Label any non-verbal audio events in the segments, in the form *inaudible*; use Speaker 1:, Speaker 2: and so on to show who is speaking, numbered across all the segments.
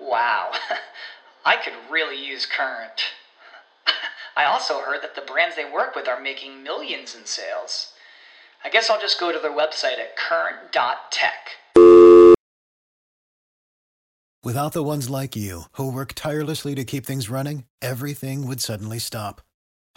Speaker 1: Wow, *laughs* I could really use Current. *laughs* I also heard that the brands they work with are making millions in sales. I guess I'll just go to their website at current.tech.
Speaker 2: Without the ones like you, who work tirelessly to keep things running, everything would suddenly stop.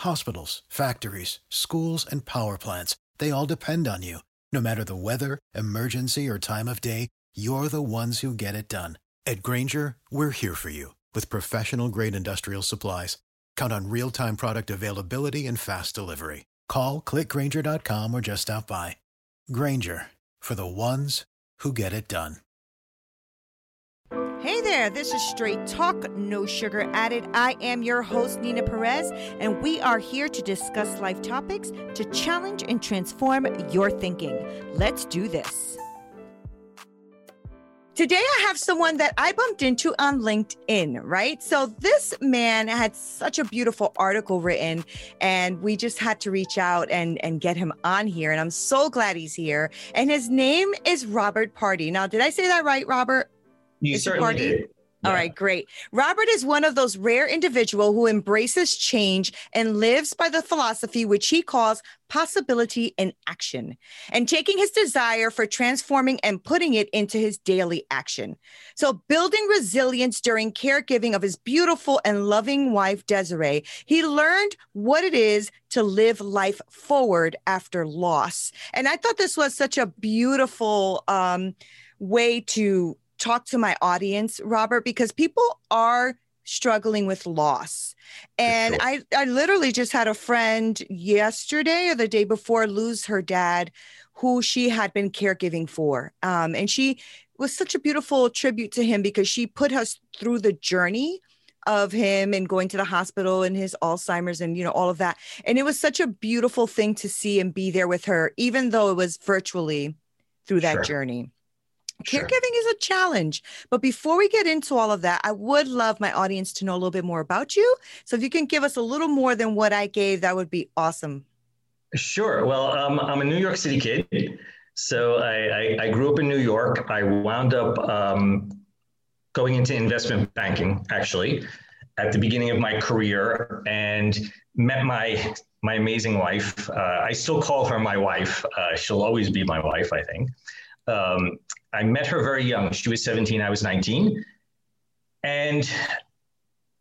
Speaker 2: Hospitals, factories, schools, and power plants, they all depend on you. No matter the weather, emergency, or time of day, you're the ones who get it done. At Grainger, we're here for you with professional grade industrial supplies. Count on real time product availability and fast delivery. Call click grainger.com or just stop by. Grainger for the ones who get it done.
Speaker 3: Hey there, this is Straight Talk, no sugar added. I am your host, Nina Perez, and we are here to discuss life topics to challenge and transform your thinking. Let's do this. Today, I have someone that I bumped into on LinkedIn, right? So, this man had such a beautiful article written, and we just had to reach out and, and get him on here. And I'm so glad he's here. And his name is Robert Party. Now, did I say that right, Robert?
Speaker 4: You
Speaker 3: Is
Speaker 4: certainly
Speaker 3: Pardee? All right, great. Robert is one of those rare individual who embraces change and lives by the philosophy which he calls possibility in action and taking his desire for transforming and putting it into his daily action. So building resilience during caregiving of his beautiful and loving wife Desiree, he learned what it is to live life forward after loss. And I thought this was such a beautiful um way to talk to my audience, Robert, because people are struggling with loss. And
Speaker 4: sure.
Speaker 3: I, I literally just had a friend yesterday or the day before lose her dad, who she had been caregiving for. Um, and she was such a beautiful tribute to him because she put us through the journey of him and going to the hospital and his Alzheimer's and you know all of that. And it was such a beautiful thing to see and be there with her, even though it was virtually through that
Speaker 4: Sure.
Speaker 3: journey.
Speaker 4: Sure.
Speaker 3: Caregiving is a challenge. But before we get into all of that, I would love my audience to know a little bit more about you. So if you can give us a little more than what I gave, that would be awesome.
Speaker 4: Sure. Well, um, I'm a New York City kid. So I, I, I grew up in New York. I wound up um, going into investment banking, actually, at the beginning of my career and met my my amazing wife. Uh, I still call her my wife. Uh, she'll always be my wife, I think. Um, I met her very young. She was 17, I was 19. And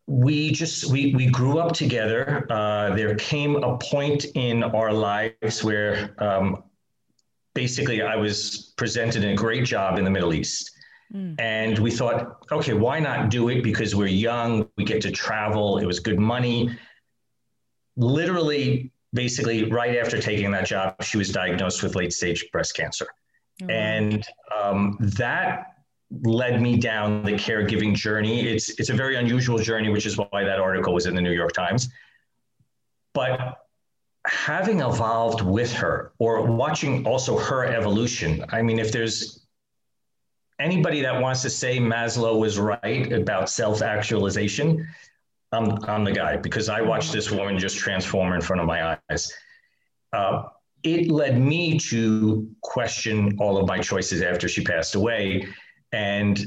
Speaker 4: we just we we grew up together. Uh, there came a point in our lives where um, basically I was presented a great job in the Middle East.
Speaker 3: Mm.
Speaker 4: And we thought, okay, why not do it? Because we're young, we get to travel, it was good money. Literally, basically, right after taking that job, she was diagnosed with late stage breast cancer.
Speaker 3: Oh,
Speaker 4: And um, that led me down the caregiving journey. It's, it's a very unusual journey, which is why that article was in the New York Times. But having evolved with her or watching also her evolution, I mean, if there's anybody that wants to say Maslow was right about self actualization, I'm, I'm the guy because I watched this woman just transform in front of my eyes. Uh, it led me to question all of my choices after she passed away. And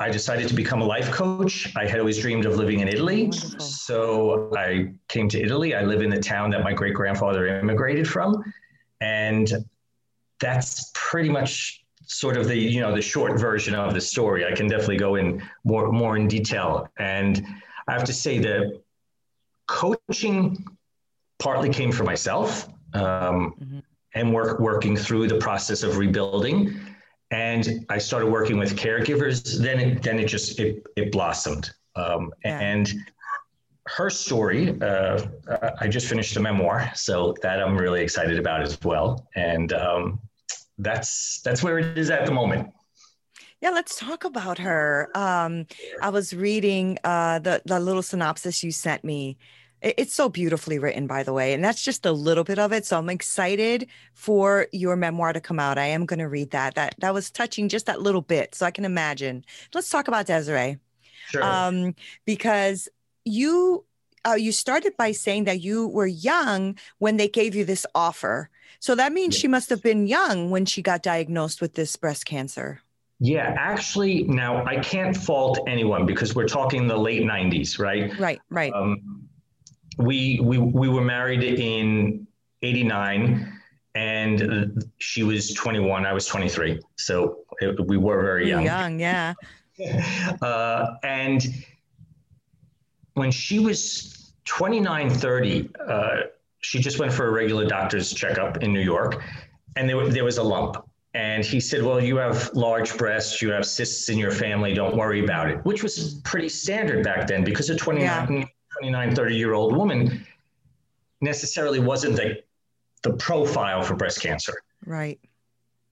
Speaker 4: I decided to become a life coach. I had always dreamed of living in Italy.
Speaker 3: Wonderful.
Speaker 4: So I came to Italy. I live in the town that my great grandfather immigrated from. And that's pretty much sort of the you know the short version of the story i can definitely go in more more in detail and i have to say that coaching partly came for myself um,
Speaker 3: Mhm.
Speaker 4: and work working through the process of rebuilding and i started working with caregivers then it then it just it, it blossomed um,
Speaker 3: Yeah.
Speaker 4: and her story uh, i just finished a memoir so that i'm really excited about as well and um, that's that's where it is at the moment
Speaker 3: Yeah, let's talk about her. Um, I was reading uh, the the little synopsis you sent me. It's so beautifully written, by the way, and that's just a little bit of it. So I'm excited for your memoir to come out. I am going to read that. That that was touching just that little bit, so I can imagine. Let's talk about Desiree,
Speaker 4: Sure.
Speaker 3: um, because you uh, you started by saying that you were young when they gave you this offer. So that means she must have been young when she got diagnosed with this breast cancer.
Speaker 4: yeah, actually, now I can't fault anyone because we're talking the late 90s, right?
Speaker 3: Right, right.
Speaker 4: Um, we, we, we were married in 89 and she was 21, I was 23. So it, we were very young.
Speaker 3: young, yeah. *laughs*
Speaker 4: Uh, and when she was 29, 30, uh, she just went for a regular doctor's checkup in New York, and there, there was a lump. And he said, Well, you have large breasts, you have cysts in your family, don't worry about it, which was pretty standard back then because a 29, 29 30 year old woman necessarily wasn't the, the profile for breast cancer
Speaker 3: Right.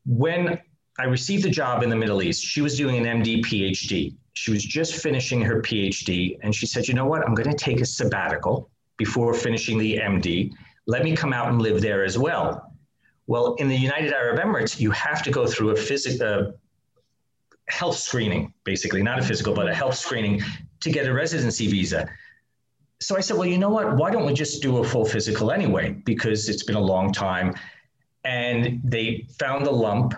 Speaker 4: when I received the job in the Middle East, she was doing an MD PhD. She was just finishing her PhD, and she said, You know what? I'm going to take a sabbatical before finishing the MD. Let me come out and live there as well. Well, in the United Arab Emirates, you have to go through a physical uh, health screening, basically, not a physical, but a health screening to get a residency visa. So I said, Well, you know what? Why don't we just do a full physical anyway? Because it's been a long time and they found the lump.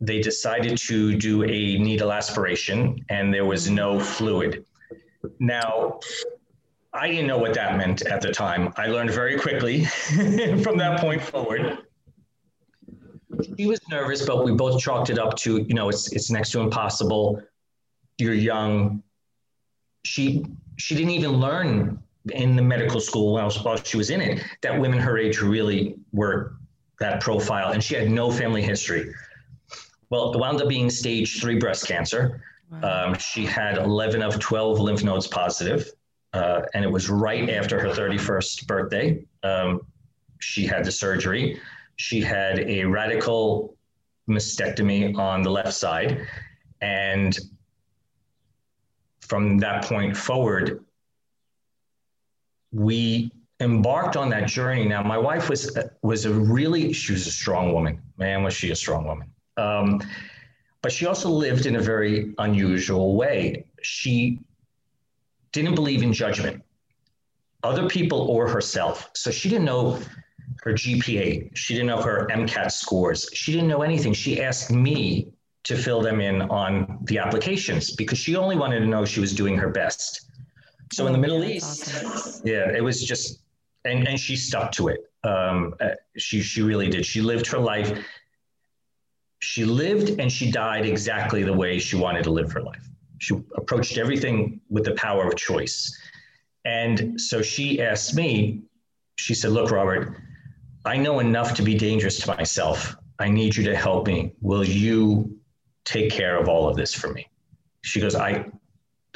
Speaker 4: They decided to do a needle aspiration, and there was no fluid. Now, I didn't know what that meant at the time. I learned very quickly *laughs* from that point forward. She was nervous, but we both chalked it up to, you know, it's it's next to impossible. You're young. She she didn't even learn in the medical school while, while she was in it that women her age really were that profile, and she had no family history. Well, it wound up being stage three breast cancer.
Speaker 3: Wow.
Speaker 4: Um, she had 11 of 12 lymph nodes positive, uh, and it was right after her 31st birthday. Um, she had the surgery. She had a radical mastectomy on the left side. And from that point forward, we embarked on that journey. Now, my wife was was a really she was a strong woman. Man, was she a strong woman. Um, but she also lived in a very unusual way. She didn't believe in judgment, other people or herself. So she didn't know her GPA. She didn't know her MCAT scores. She didn't know anything. She asked me to fill them in on the applications because she only wanted to know she was doing her best. So in the
Speaker 3: Oh,
Speaker 4: Middle East,
Speaker 3: awesome.
Speaker 4: yeah, it was just, and and she stuck to it. Um, uh, she she really did. She lived her life. She lived and she died exactly the way she wanted to live her life. She approached everything with the power of choice. And so she asked me, she said, Look, Robert, I know enough to be dangerous to myself. I need you to help me. Will you take care of all of this for me? She goes, I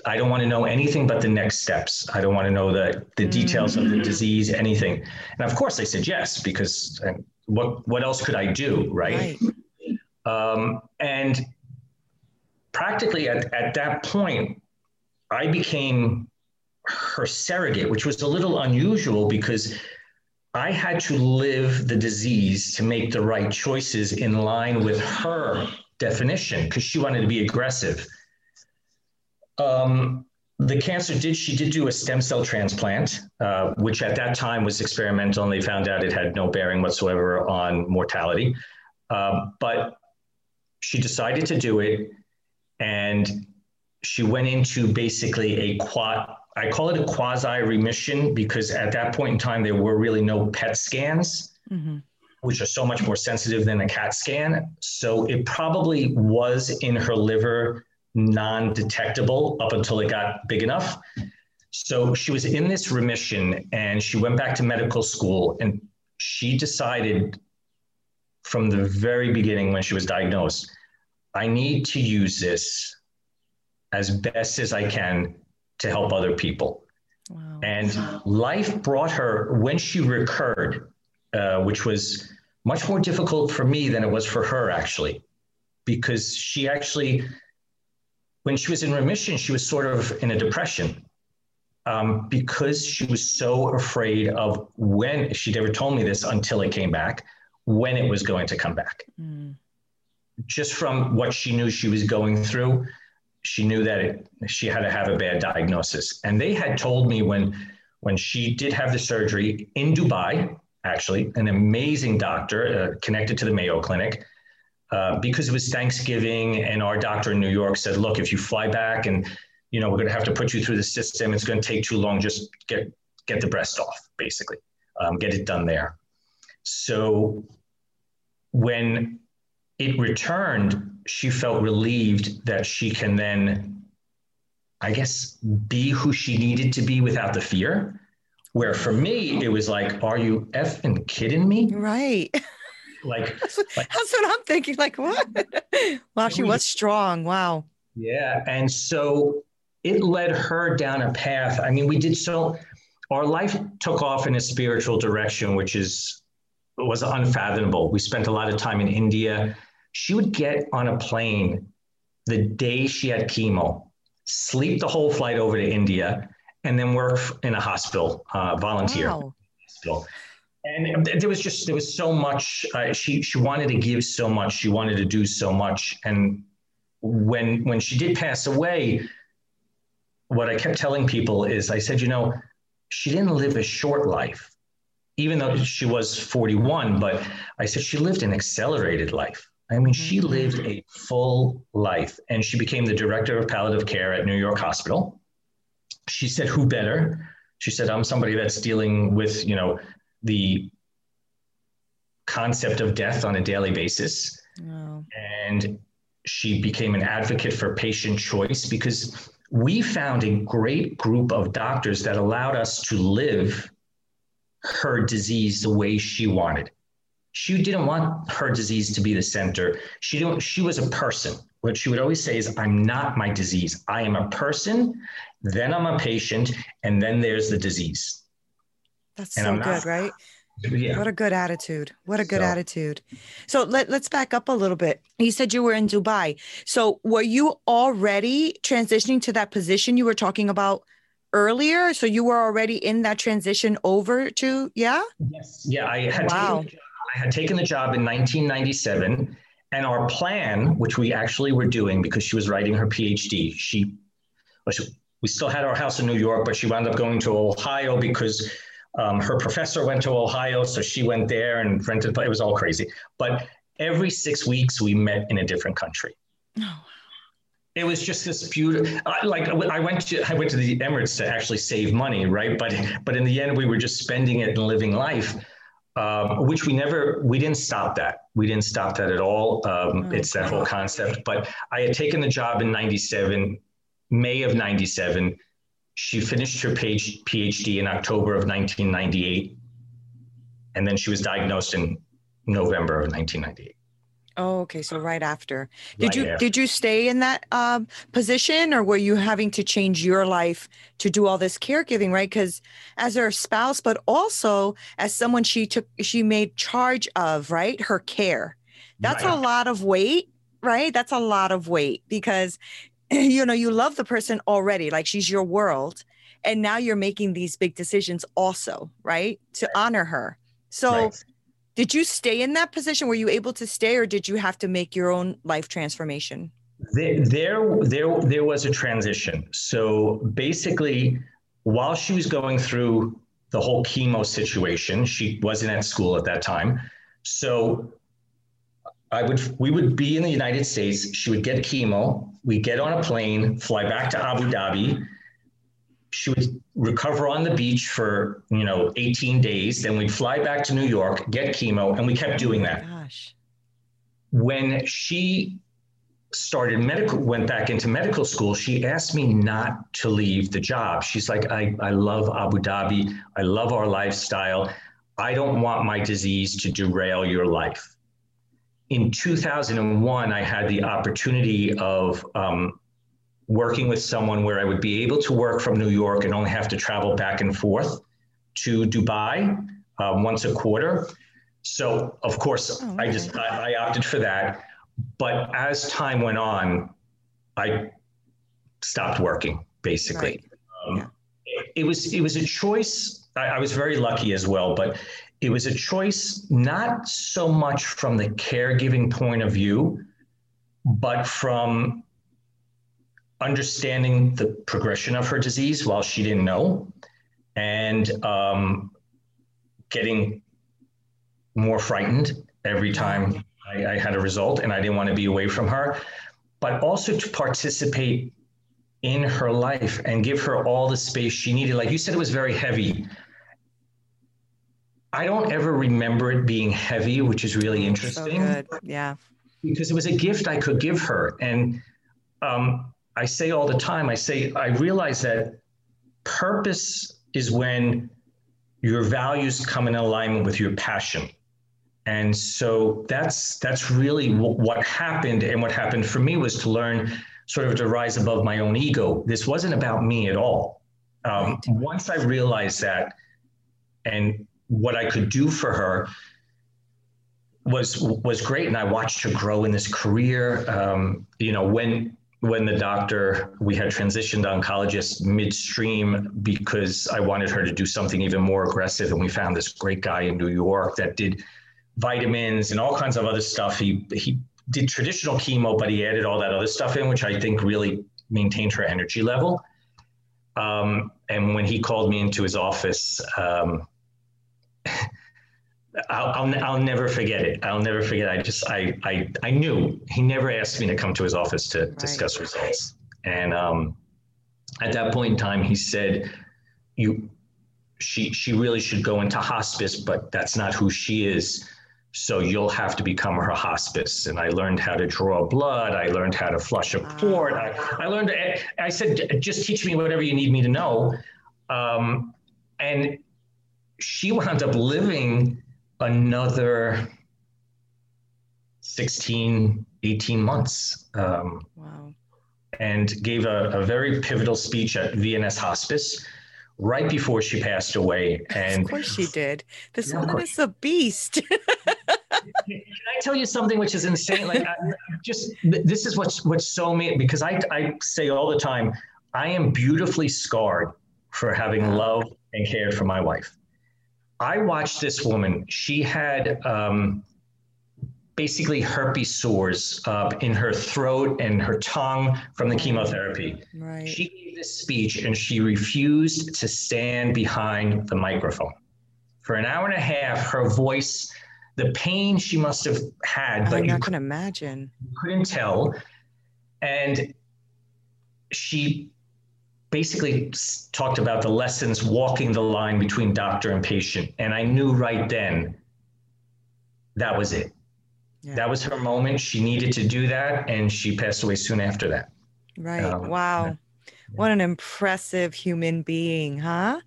Speaker 4: I don't want to know anything but the next steps. I don't want to know the, the details of the disease, anything. And of course I said yes, because uh, what what else could I do, right?
Speaker 3: Right.
Speaker 4: Um, and practically at, at that point, I became her surrogate, which was a little unusual because I had to live the disease to make the right choices in line with her definition because she wanted to be aggressive. Um, the cancer did, she did do a stem cell transplant, uh, which at that time was experimental and they found out it had no bearing whatsoever on mortality. Uh, but she decided to do it and she went into basically a quad i call it a quasi remission because at that point in time there were really no pet scans
Speaker 3: Mhm.
Speaker 4: which are so much more sensitive than a cat scan so it probably was in her liver non-detectable up until it got big enough so she was in this remission and she went back to medical school and she decided from the very beginning when she was diagnosed I need to use this as best as I can to help other people.
Speaker 3: Wow.
Speaker 4: And life brought her, when she recurred, uh, which was much more difficult for me than it was for her, actually, because she actually when she was in remission, she was sort of in a depression um, because she was so afraid of when she never told me this until it came back, when it was going to come back. Mm. Just from what she knew she was going through, she knew that it, she had to have a bad diagnosis. And they had told me when when she did have the surgery in Dubai, actually, an amazing doctor uh, connected to the Mayo Clinic. Uh, because it was Thanksgiving, and our doctor in New York said, "Look, if you fly back and you know, we're going to have to put you through the system. It's going to take too long. Just get get the breast off, basically, um, get it done there. So when it returned, she felt relieved that she can then, I guess, be who she needed to be without the fear. Where for me, it was like, are you effing kidding me?
Speaker 3: Right. *laughs*
Speaker 4: Like, *laughs*
Speaker 3: that's, what, like, that's what I'm thinking. Like, what? wow, she was strong. Wow.
Speaker 4: Yeah. And so it led her down a path. I mean, we did so, our life took off in a spiritual direction, which is was unfathomable. We spent a lot of time in India. She would get on a plane the day she had chemo, sleep the whole flight over to India, and then work in a hospital, uh, volunteer wow. hospital. And there was just there was so much. Uh, she she wanted to give so much. She wanted to do so much. And when when she did pass away, what I kept telling people is I said, you know, she didn't live a short life, even though she was 41, but I said she lived an accelerated life. I mean, she mm-hmm. lived a full life and she became the director of palliative care at New York Hospital. She said, who better? She said, I'm somebody that's dealing with, you know, the concept of death on a daily basis. And she became an advocate for patient choice because we found a great group of doctors that allowed us to live her disease the way she wanted. She didn't want her disease to be the center. She didn't, she was a person. What she would always say is, I'm not my disease. I am a person, then I'm a patient, and then there's the disease.
Speaker 3: That's and so good, not, right? Yeah. What a good attitude. What a good so, attitude. So let, let's back up a little bit. You said you were in Dubai. So were you already transitioning to that position you were talking about earlier? So you were already in that transition over to, yeah?
Speaker 4: Yes. Yeah. I had, wow. taken, I had taken the job in 1997. And our plan, which we actually were doing because she was writing her PhD, she, well, she we still had our house in New York, but she wound up going to Ohio because um, her professor went to Ohio, so she went there and rented. It was all crazy. But every six weeks, we met in a different country. Oh. It was just this beautiful. Like I went to I went to the Emirates to actually save money, right? But but in the end, we were just spending it and living life. Um, which we never we didn't stop that we didn't stop that at all um, oh, it's that whole concept but i had taken the job in 97 may of 97 she finished her PhD in October of 1998, and then she was diagnosed in November of 1998.
Speaker 3: Oh, okay. So right after, did right you after. did you stay in that um, position, or were you having to change your life to do all this caregiving? Right, because as her spouse, but also as someone she took, she made charge of, right, her care. That's right. a lot of weight, right? That's a lot of weight because *clears throat* you know you love the person already like she's your world and now you're making these big decisions also right to honor her. So right. did you stay in that position? Were you able to stay or did you have to make your own life transformation?
Speaker 4: There there there, there was a transition. So basically while she was going through the whole chemo situation she wasn't at school at that time. So I would we would be in the United States. She would get chemo. We get on a plane, fly back to Abu Dhabi. She would recover on the beach for you know 18 days. Then we'd fly back to New York, get chemo, and we kept doing that. Gosh. When she started medical, went back into medical school, she asked me not to leave the job. She's like, I, I love Abu Dhabi. I love our lifestyle. I don't want my disease to derail your life in 2001, I had the opportunity of um, working with someone where I would be able to work from New York and only have to travel back and forth to Dubai uh, once a quarter. So, of course, oh. I just I, I opted for that. But as time went on, I stopped working, basically.
Speaker 3: Right.
Speaker 4: Um,
Speaker 3: Yeah.
Speaker 4: it, it was it was a choice. I, I was very lucky as well, but it was a choice not so much from the caregiving point of view, but from understanding the progression of her disease while she didn't know, and um, getting more frightened every time I, I had a result, and I didn't want to be away from her, but also to participate in her life and give her all the space she needed. Like you said, it was very heavy. I don't ever remember it being heavy, which is really
Speaker 3: So
Speaker 4: interesting
Speaker 3: good. Yeah.
Speaker 4: because it was a gift I could give her. And um, I say all the time, I say, I realize that purpose is when your values come in alignment with your passion. And so that's that's really w- what happened. And what happened for me was to learn sort of to rise above my own ego. This wasn't about me at all. Um, Once I realized that, and what I could do for her, was was great, and I watched her grow in this career. Um, you know, when when the doctor we had transitioned to oncologist midstream because I wanted her to do something even more aggressive, and we found this great guy in New York that did vitamins and all kinds of other stuff. He he did traditional chemo, but he added all that other stuff in, which I think really maintained her energy level. Um, and when he called me into his office. Um, I'll, I'll, I'll never forget it. I'll never forget. I just, I, I, I knew he never asked me to come to his office to
Speaker 3: Right.
Speaker 4: discuss results. And um, at that point in time, he said, you, she, she really should go into hospice, but that's not who she is. So you'll have to become her hospice. And I learned how to draw blood. I learned how to flush a port. I, I learned, I said, just teach me whatever you need me to know. Um, and she wound up living another 16, 18 months um,
Speaker 3: Wow.
Speaker 4: and gave a, a very pivotal speech at VNS Hospice right before she passed away. And
Speaker 3: of course she did. This
Speaker 4: Yeah,
Speaker 3: woman is a beast. *laughs*
Speaker 4: Can I tell you something which is insane? Like, I, just this is what's what's so me because I I say all the time, I am beautifully scarred for having loved and cared for my wife. I watched this woman. She had um, basically herpes sores uh, in her throat and her tongue from the chemotherapy.
Speaker 3: right.
Speaker 4: She gave this speech and she refused to stand behind the microphone. For an hour and a half, her voice, the pain she must have had, but
Speaker 3: I'm
Speaker 4: you
Speaker 3: to imagine.
Speaker 4: couldn't tell. And she basically talked about the lessons walking the line between doctor and patient. And I knew right then that was it.
Speaker 3: Yeah.
Speaker 4: That was her moment. She needed to do that. And she passed away soon after that.
Speaker 3: Right.
Speaker 4: Um,
Speaker 3: wow. What an impressive human being, huh?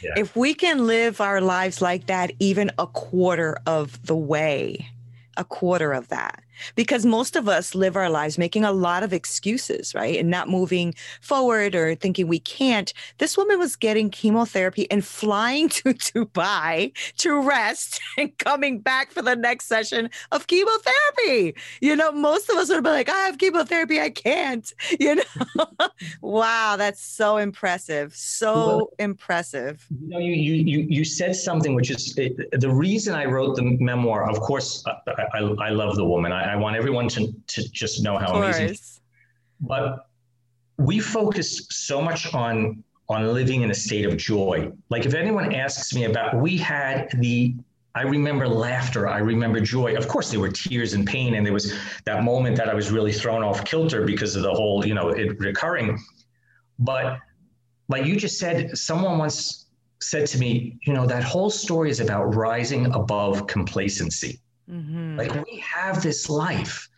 Speaker 4: Yeah.
Speaker 3: If we can live our lives like that, even a quarter of the way, a quarter of that, because most of us live our lives making a lot of excuses, right? And not moving forward or thinking we can't. This woman was getting chemotherapy and flying *laughs* to Dubai to rest *laughs* and coming back for the next session of chemotherapy. You know, most of us would be like, I have chemotherapy, I can't, *laughs* you know? wow, that's so impressive. So
Speaker 4: Well-
Speaker 3: impressive.
Speaker 4: You know, you, you, you, said something which is eh, the reason I wrote the memoir. Of course, I, I, I love the woman. I, I want everyone to, to just know how amazing. But we focus so much on on living in a state of joy. Like if anyone asks me about, we had the. I remember laughter. I remember joy. Of course, there were tears and pain, and there was that moment that I was really thrown off kilter because of the whole, you know, it recurring. But like you just said, someone once said to me, you know, that whole story is about rising above complacency.
Speaker 3: Mhm.
Speaker 4: Like we have this life.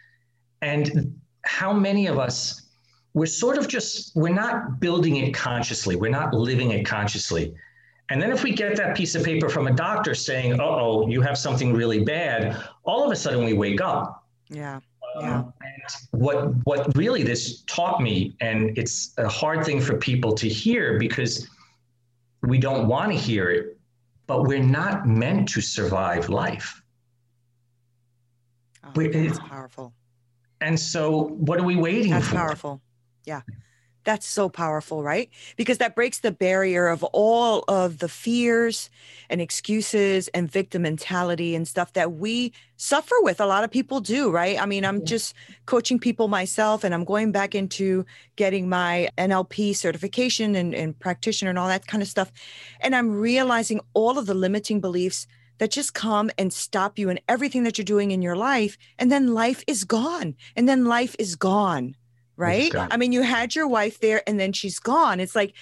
Speaker 4: And how many of us, we're sort of just, we're not building it consciously, we're not living it consciously. And then if we get that piece of paper from a doctor saying, uh oh, you have something really bad, all of a sudden we wake up.
Speaker 3: yeah.
Speaker 4: Um,
Speaker 3: Yeah.
Speaker 4: and what what really this taught me, and it's a hard thing for people to hear because we don't want to hear it, but we're not meant to survive life.
Speaker 3: Oh, that's
Speaker 4: it-
Speaker 3: powerful.
Speaker 4: And so, what are we waiting
Speaker 3: That's
Speaker 4: for?
Speaker 3: That's powerful. Yeah. That's so powerful, right? Because that breaks the barrier of all of the fears and excuses and victim mentality and stuff that we suffer with. A lot of people do, right? I mean, I'm just coaching people myself and I'm going back into getting my NLP certification and, and practitioner and all that kind of stuff. And I'm realizing all of the limiting beliefs that just come and stop you in everything that you're doing in your life. And then life is gone. And then life is gone right? I mean, you had your wife there and then she's gone. It's like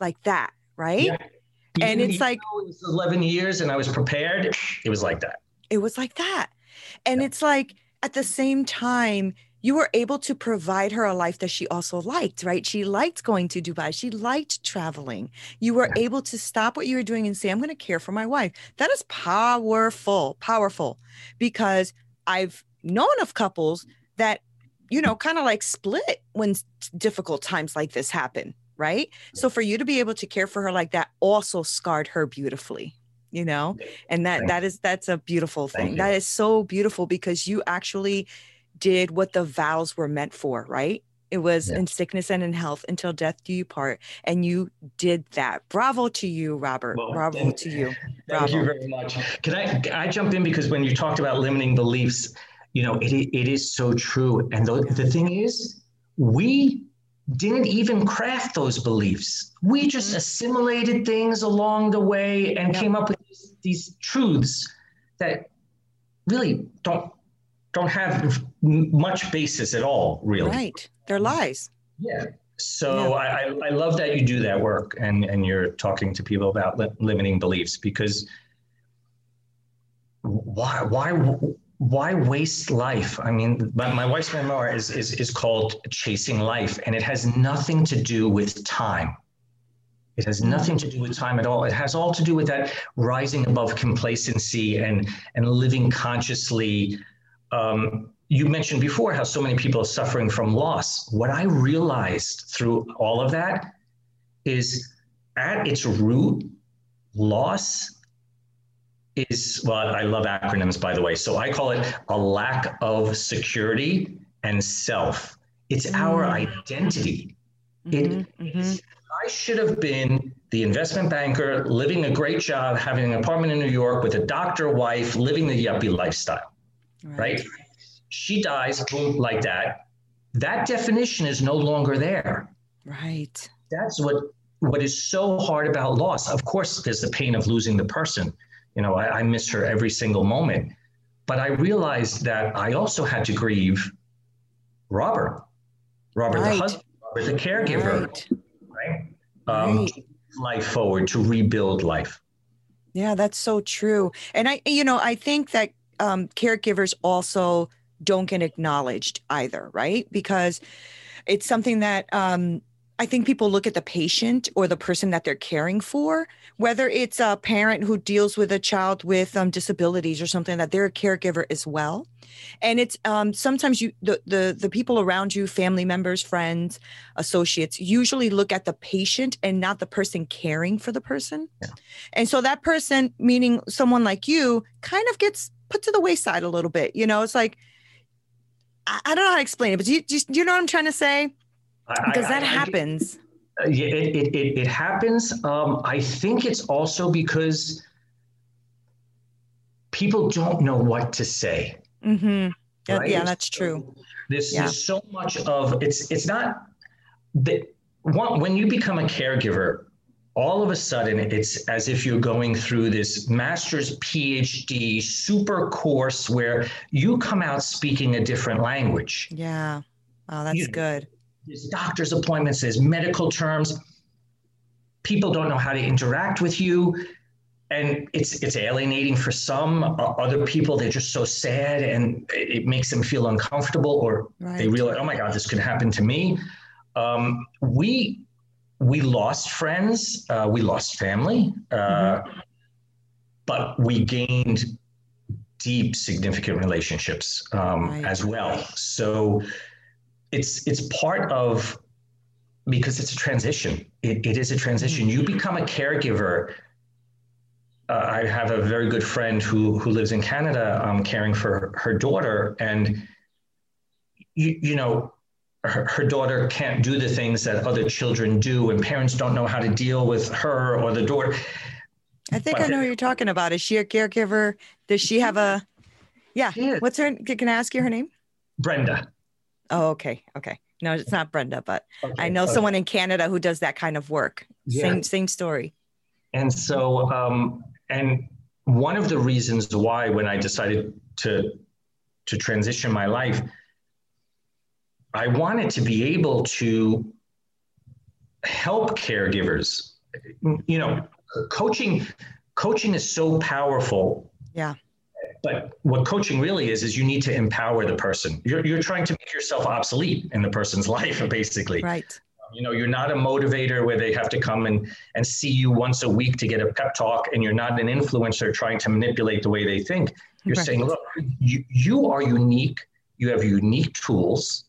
Speaker 3: like that, right? Yeah. And it's like
Speaker 4: it was 11 years and I was prepared. It was like that.
Speaker 3: It was like that. And yeah. it's like at the same time you were able to provide her a life that she also liked, right? She liked going to Dubai. She liked traveling. You were yeah. able to stop what you were doing and say, I'm going to care for my wife. That is powerful, powerful because I've known of couples that you know, kind of like split when difficult times like this happen, right? So for you to be able to care for her like that also scarred her beautifully, you know? And that that is that's a beautiful thing. That is so beautiful because you actually did what the vows were meant for, right? It was yeah. in sickness and in health until death do you part. And you did that. Bravo to you, Robert. Well, Bravo thank, to you.
Speaker 4: Bravo. *laughs* Thank you very much. Can I, I jump in because when you talked about limiting beliefs, you know, it, it is so true. And the, the thing is, we didn't even craft those beliefs. We just mm-hmm. assimilated things along the way and came up with these, these, truths that really don't don't have much basis at all, really.
Speaker 3: Right, they're lies.
Speaker 4: Yeah. So yeah. I, I love that you do that work and, and you're talking to people about li- limiting beliefs because why why why waste life? I mean, my, my wife's memoir is, is, is called Chasing Life, and it has nothing to do with time. It has mm. nothing to do with time at all. It has all to do with that rising above complacency and, and living consciously. Um, you mentioned before how so many people are suffering from loss. What I realized through all of that is at its root, loss is well, I love acronyms by the way. So I call it a lack of security and self. It's mm. our identity. Mm-hmm, it, mm-hmm. I should have been the investment banker, living a great job, having an apartment in New York with a doctor wife, living the yuppie lifestyle. Right. right? She dies, boom, like that. That definition is no longer there.
Speaker 3: Right.
Speaker 4: That's what what is so hard about loss. Of course, there's the pain of losing the person, you know, I, I miss her every single moment. But I realized that I also had to grieve Robert, Robert right. the husband, Robert the caregiver, right? right? Um, right. Life forward to rebuild life.
Speaker 3: Yeah, that's so true. And I, you know, I think that um, caregivers also don't get acknowledged either, right? Because it's something that um, I think people look at the patient or the person that they're caring for, whether it's a parent who deals with a child with um, disabilities or something that they're a caregiver as well. And it's um, sometimes you the, the the people around you, family members, friends, associates, usually look at the patient and not the person caring for the person. Yeah. And so that person, meaning someone like you, kind of gets put to the wayside a little bit. You know, it's like I, I don't know how to explain it, but do you, do you know what I'm trying to say? because that I, happens.
Speaker 4: Uh, yeah, it, it, it, it happens. Um, I think it's also because people don't know what to say.
Speaker 3: Mm-hmm. Yeah, right? yeah, that's true.
Speaker 4: There's, yeah. there's so much of it's it's not that when you become a caregiver, all of a sudden it's as if you're going through this master's PhD super course where you come out speaking a different language.
Speaker 3: Yeah. Oh, that's you, good
Speaker 4: there's doctor's appointments, there's medical terms. People don't know how to interact with you. And it's it's alienating for some. Other people, they're just so sad and it makes them feel uncomfortable or right. they realize, oh my God, this could happen to me. Um, we we lost friends, uh, we lost family, uh, mm-hmm. but we gained deep, significant relationships um, right. as well. So it's it's part of because it's a transition. It, it is a transition. You become a caregiver. Uh, I have a very good friend who who lives in Canada, um, caring for her daughter, and you you know, her, her daughter can't do the things that other children do, and parents don't know how to deal with her or the daughter.
Speaker 3: I think I know who you're talking about. Is she a caregiver? Does she have a? Yeah. What's her? Can I ask you her name?
Speaker 4: Brenda.
Speaker 3: Oh, okay. Okay. No, it's not Brenda, but
Speaker 4: Okay,
Speaker 3: I know
Speaker 4: okay.
Speaker 3: someone in Canada who does that kind of work.
Speaker 4: Yeah.
Speaker 3: Same same story.
Speaker 4: And so, um, and one of the reasons why, when I decided to to transition my life, I wanted to be able to help caregivers. You know, coaching coaching is so powerful.
Speaker 3: Yeah.
Speaker 4: But what coaching really is is you need to empower the person. You're you're trying to make yourself obsolete in the person's *laughs* life, basically.
Speaker 3: Right.
Speaker 4: You know, you're not a motivator where they have to come and, and see you once a week to get a pep talk, and you're not an influencer trying to manipulate the way they think. You're
Speaker 3: Right.
Speaker 4: saying, look, you, you are unique, you have unique tools,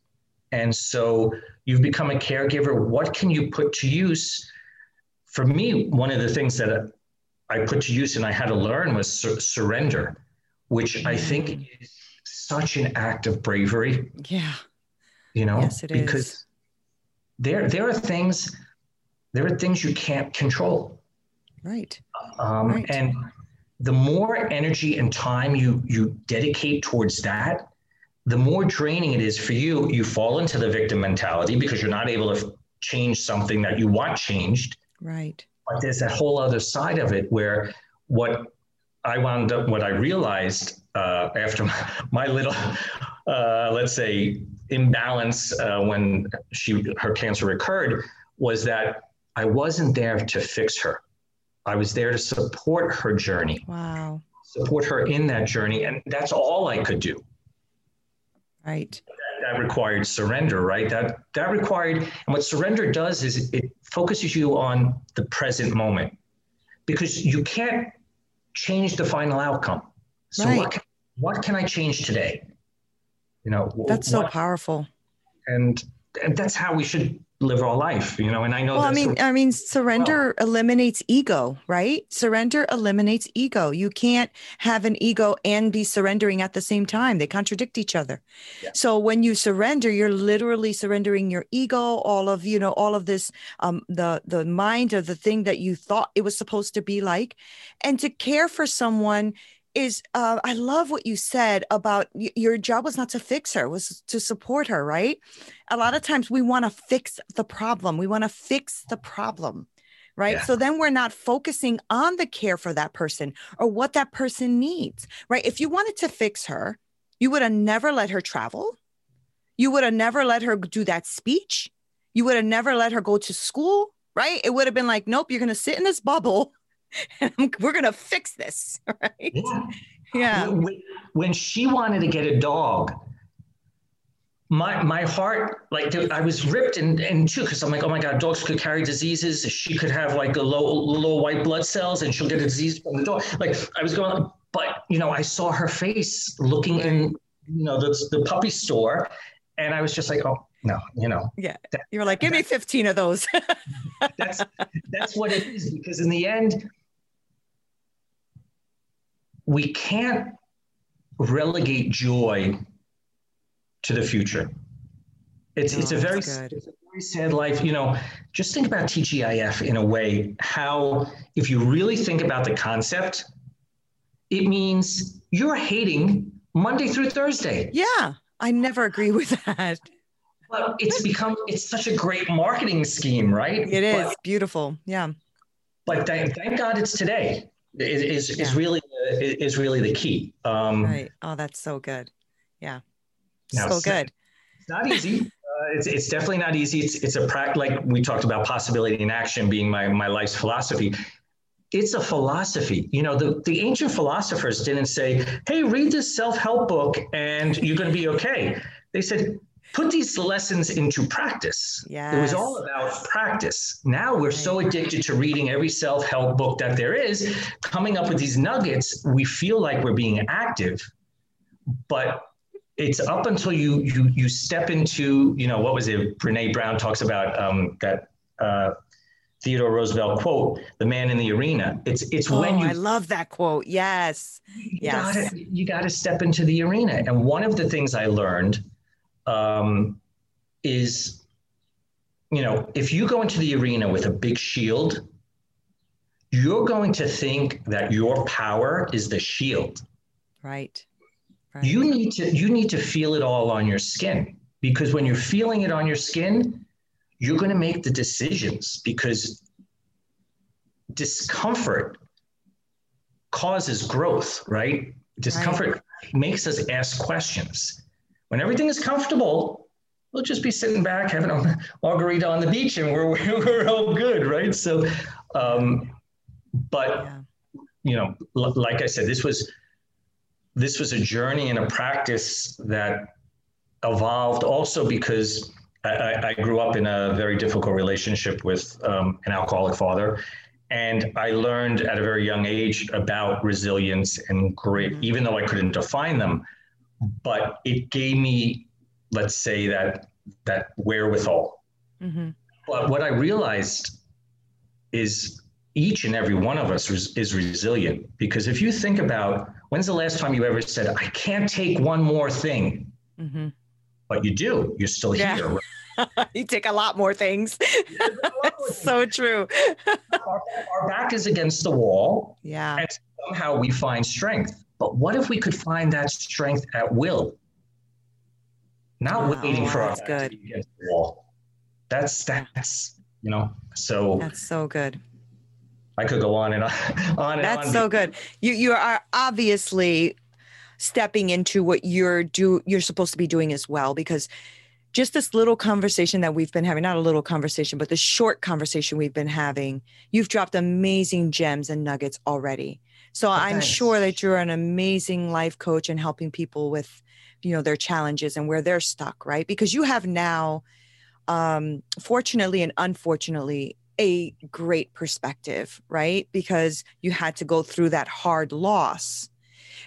Speaker 4: and so you've become a caregiver. What can you put to use? For me, one of the things that I put to use and I had to learn was sur- surrender, which I think is such an act of bravery
Speaker 3: Yeah.
Speaker 4: you know
Speaker 3: Yes, it is.
Speaker 4: because there there are things there are things you can't control
Speaker 3: Right.
Speaker 4: um,
Speaker 3: Right.
Speaker 4: and the more energy and time you you dedicate towards that the more draining it is for you you fall into the victim mentality because you're not able to change something that you want changed
Speaker 3: Right.
Speaker 4: but there's that whole other side of it where what I wound up, what I realized uh, after my, *laughs* my little, *laughs* uh, let's say, imbalance uh, when she her cancer recurred, was that I wasn't there to fix her. I was there to support her journey,
Speaker 3: Wow.
Speaker 4: support her in that journey, and that's all I could do.
Speaker 3: Right.
Speaker 4: That required surrender, right? That that required, and what surrender does is it focuses you on the present moment, because you can't change the final outcome. So
Speaker 3: Right.
Speaker 4: what can, what can I change today? You know,
Speaker 3: That's so powerful.
Speaker 4: and and that's how we should live our life. You know, and I know
Speaker 3: Well, I
Speaker 4: that's
Speaker 3: mean, I mean, surrender eliminates ego, right? Surrender eliminates ego. You can't have an ego and be surrendering at the same time. They contradict each other.
Speaker 4: Yeah.
Speaker 3: So when you surrender, you're literally surrendering your ego, all of you know, all of this, um, the the mind of the thing that you thought it was supposed to be like, and to care for someone is uh, i love what you said about y- your job was not to fix her was to support her right? A lot of times we want to fix the problem we want to fix the problem right?
Speaker 4: Yeah.
Speaker 3: so then we're not focusing on the care for that person or what that person needs right? If you wanted to fix her you would have never let her travel you would have never let her do that speech you would have never let her go to school right? It would have been like nope you're going to sit in this bubble *laughs* we're going to fix this *laughs* right
Speaker 4: Yeah.
Speaker 3: yeah
Speaker 4: When, she wanted to get a dog, my my heart like I was ripped in, in two because I'm like, oh my god, dogs could carry diseases. She could have like a low low white blood cells, and she'll get a disease from the dog. Like I was going, but you know, I saw her face looking in, you know, the the puppy store, and I was just like, oh no, you know, yeah,
Speaker 3: you were like give me 15 of those *laughs*
Speaker 4: that's that's what it is because in the end we can't relegate joy to the future. It's it's a
Speaker 3: Oh,
Speaker 4: very it's a very sad life. You know just think about tgif in a way how if you really think about the concept it means you're hating monday through thursday.
Speaker 3: Yeah i never agree with that.
Speaker 4: Well it's become it's such a great marketing scheme right?
Speaker 3: It is.
Speaker 4: But-
Speaker 3: beautiful. Yeah.
Speaker 4: But thank, thank God it's today. Is is, is
Speaker 3: Yeah.
Speaker 4: really is really the key. Um,
Speaker 3: right oh that's so good yeah
Speaker 4: Now,
Speaker 3: so good
Speaker 4: It's not easy. Uh, it's, it's definitely not easy. It's it's a practice, like we talked about possibility in action being my my life's philosophy. It's a philosophy. You know, the, the ancient philosophers didn't say, hey, read this self-help book and you're going to be okay. They said, put these lessons into practice. It was all about practice. Now we're so addicted to reading every self-help book that there is, coming up with these nuggets, we feel like we're being active, but it's up until you you you step into, you know, what was it? Brene Brown talks about um, that uh, Theodore Roosevelt quote, "The man in the arena." It's it's
Speaker 3: oh
Speaker 4: when you
Speaker 3: i love that quote yes
Speaker 4: you
Speaker 3: Yes.
Speaker 4: gotta you gotta step into the arena. And one of the things I learned um, is, you know, if you go into the arena with a big shield, you're going to think that your power is the shield.
Speaker 3: Right. right.
Speaker 4: You need to you need to feel it all on your skin because when you're feeling it on your skin, you're going to make the decisions because discomfort causes growth, right? Discomfort right. makes us ask questions. When everything is comfortable, we'll just be sitting back having a margarita on the beach and we're, *laughs* we're all good, right? So, um, but, yeah. you know, l- like I said, this was, this was a journey and a practice that evolved also because I, I grew up in a very difficult relationship with um, an alcoholic father. And I learned at a very young age about resilience and grit, mm-hmm. even though I couldn't define them. But it gave me, let's say, that that wherewithal. Mm-hmm. But what I realized is each and every one of us is, is resilient because if you think about when's the last time you ever said, I can't take one more thing? Mm-hmm. But you do, you're still yeah. here. *laughs*
Speaker 3: you take a lot more things. *laughs* so true.
Speaker 4: our, our, back is against the wall.
Speaker 3: Yeah.
Speaker 4: And somehow we find strength. But what if we could find that strength at will? Not wow, waiting for our back good. to be the wall. That's that's you know, so
Speaker 3: that's so good.
Speaker 4: I could go on and on, *laughs* on
Speaker 3: That's
Speaker 4: on.
Speaker 3: so good. You you are obviously stepping into what you're do you're supposed to be doing as well because just this little conversation that we've been having, not a little conversation, but the short conversation we've been having, you've dropped amazing gems and nuggets already. So I'm sure that you're an amazing life coach and helping people with, you know, their challenges and where they're stuck, right? Because you have now, um, fortunately and unfortunately, a great perspective, right? Because you had to go through that hard loss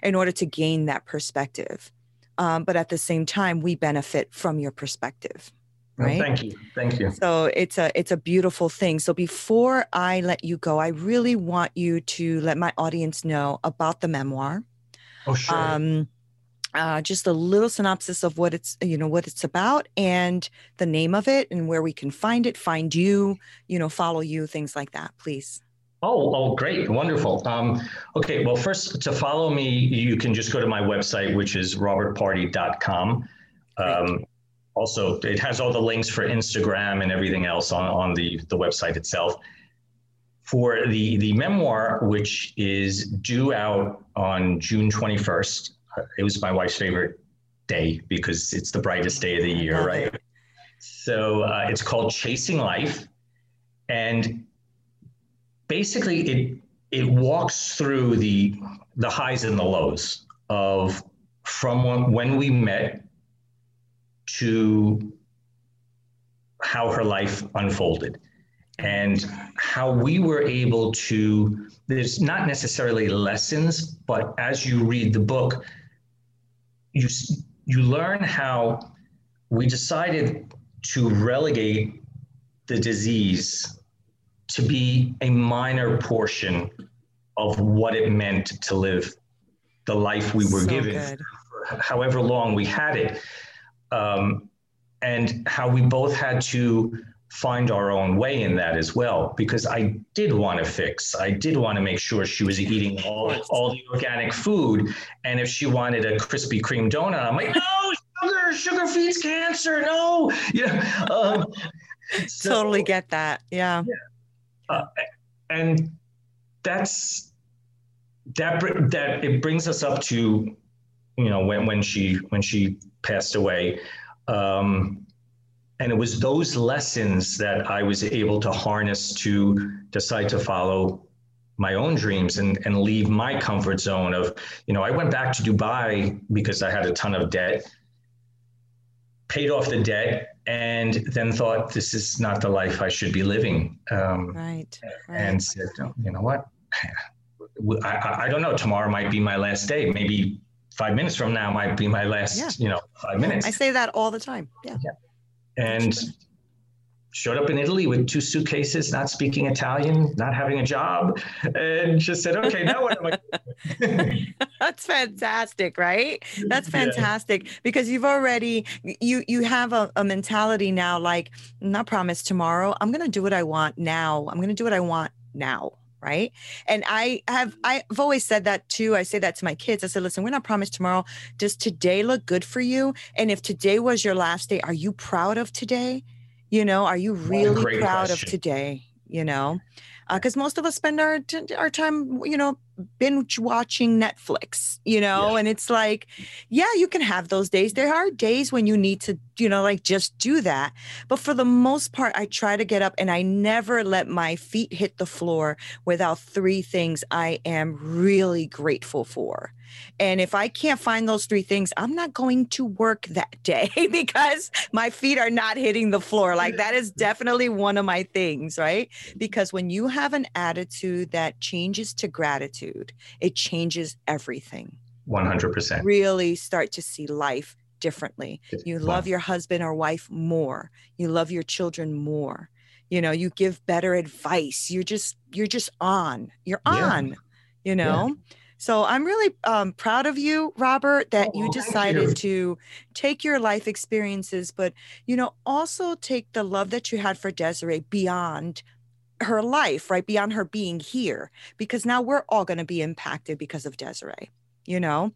Speaker 3: in order to gain that perspective um, but at the same time we benefit from your perspective right?
Speaker 4: well, thank you. Thank you.
Speaker 3: So it's a it's a beautiful thing. So before i let you go i really want you to let my audience know about the memoir.
Speaker 4: Oh sure. Um,
Speaker 3: uh, just a little synopsis of what it's you know what it's about and the name of it and where we can find it find you you know follow you things like that please.
Speaker 4: Oh, oh, great, wonderful. Um, okay, well, first to follow me, you can just go to my website, which is robertparty.com. Um, also, it has all the links for Instagram and everything else on, on the, the website itself. For the, the memoir, which is due out on June 21st, it was my wife's favorite day because it's the brightest day of the year, right? So uh, it's called Chasing Life. And basically it it walks through the the highs and the lows of from when, when we met to how her life unfolded and how we were able to there's not necessarily lessons but as you read the book you you learn how we decided to relegate the disease to be a minor portion of what it meant to live the life we were so given, however long we had it, um, and how we both had to find our own way in that as well. Because I did want to fix, I did want to make sure she was eating all, all the organic food, and if she wanted a Krispy Kreme donut, I'm like, no, sugar, sugar feeds cancer, no, *laughs* you know. Um,
Speaker 3: so, totally get that, yeah. yeah
Speaker 4: uh, and that's that that it brings us up to you know when when she when she passed away um, and it was those lessons that I was able to harness to decide to follow my own dreams and, and leave my comfort zone of, you know, I went back to Dubai because I had a ton of debt, paid off the debt, and then thought this is not the life I should be living.
Speaker 3: Um, right,
Speaker 4: right. And said, you know what? *laughs* I, I don't know. Tomorrow might be my last day. Maybe five minutes from now might be my last, yeah. you know, five minutes.
Speaker 3: I say that all the time. Yeah.
Speaker 4: And showed up in Italy with two suitcases, not speaking Italian, not having a job, and just said, "Okay, now what am I?" *laughs*
Speaker 3: That's fantastic, right? That's fantastic yeah. because you've already you you have a, a mentality now like not promise tomorrow. I'm gonna do what I want now. I'm gonna do what I want now right? And i have i've always said that too. I say that to my kids. I said listen we're not promised tomorrow. Does today look good for you? And if today was your last day are you proud of today? You know, are you really proud question. of today? You know, because uh, most of us spend our our time, you know, binge watching Netflix, you know, yeah. and it's like, yeah, you can have those days. There are days when you need to, you know, like just do that. But for the most part, I try to get up and I never let my feet hit the floor without three things I am really grateful for. And if I can't find those three things, I'm not going to work that *laughs* day *laughs* because my feet are not hitting the floor. Like that is definitely one of my things, right? Because when you have an attitude that changes to gratitude, it changes everything.
Speaker 4: 100%.
Speaker 3: Really start to see life differently. You love your husband or wife more. You love your children more. You know, you give better advice. You're just you're just on. You're on. Yeah. You know. Yeah so I'm really um, proud of you, Robert, that oh, you decided you. to take your life experiences, but you know, also take the love that you had for Desiree beyond her life, right? Beyond her being here, because now we're all going to be impacted because of Desiree, you know?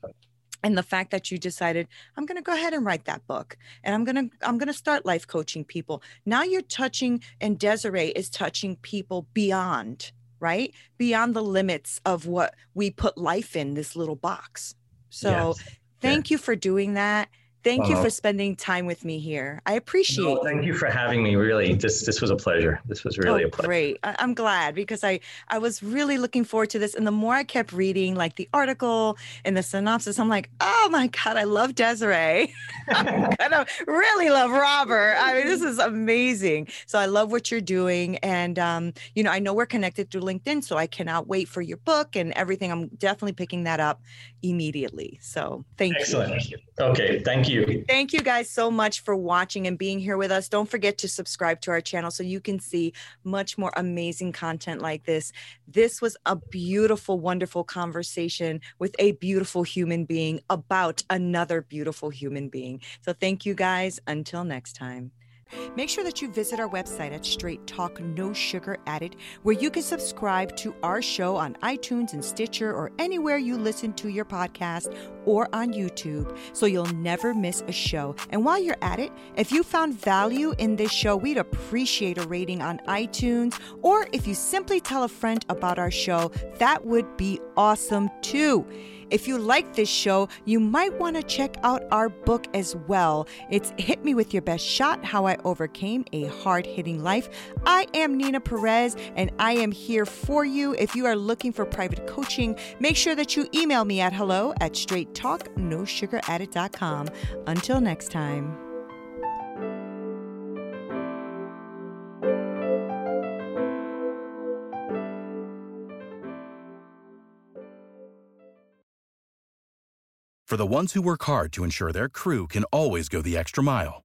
Speaker 3: and the fact that you decided i'm going to go ahead and write that book and i'm going to i'm going to start life coaching people now you're touching and desiree is touching people beyond right? Beyond the limits of what we put life in this little box. So yes. thank yeah. you for doing that. Thank you for spending time with me here. I appreciate no,
Speaker 4: Thank you for having me. Really, this this was a pleasure. This was really
Speaker 3: oh,
Speaker 4: a pleasure.
Speaker 3: Great. I, am glad because I I was really looking forward to this. And the more I kept reading, like the article and the synopsis, I'm like, oh my god, I love Desiree. *laughs* I'm gonna really love Robert. I mean, this is amazing. So I love what you're doing, and um, you know, I know we're connected through LinkedIn, so I cannot wait for your book and everything. I'm definitely picking that up immediately. So thank
Speaker 4: Excellent.
Speaker 3: you.
Speaker 4: Excellent. Okay. Thank you.
Speaker 3: Thank you guys so much for watching and being here with us. Don't forget to subscribe to our channel so you can see much more amazing content like this. This was a beautiful, wonderful conversation with a beautiful human being about another beautiful human being. So thank you guys. Until next time. Make sure that you visit our website at Straight Talk No Sugar Added, where you can subscribe to our show on iTunes and Stitcher or anywhere you listen to your podcast or on YouTube so you'll never miss a show. And while you're at it, if you found value in this show, we'd appreciate a rating on iTunes or if you simply tell a friend about our show, that would be awesome too. If you like this show, you might want to check out our book as well. It's Hit Me With Your Best Shot How I Overcame a Hard Hitting Life. I am Nina Perez, and I am here for you. If you are looking for private coaching, make sure that you email me at hello at straighttalknosugaradded.com. Until next time.
Speaker 5: For the ones who work hard to ensure their crew can always go the extra mile,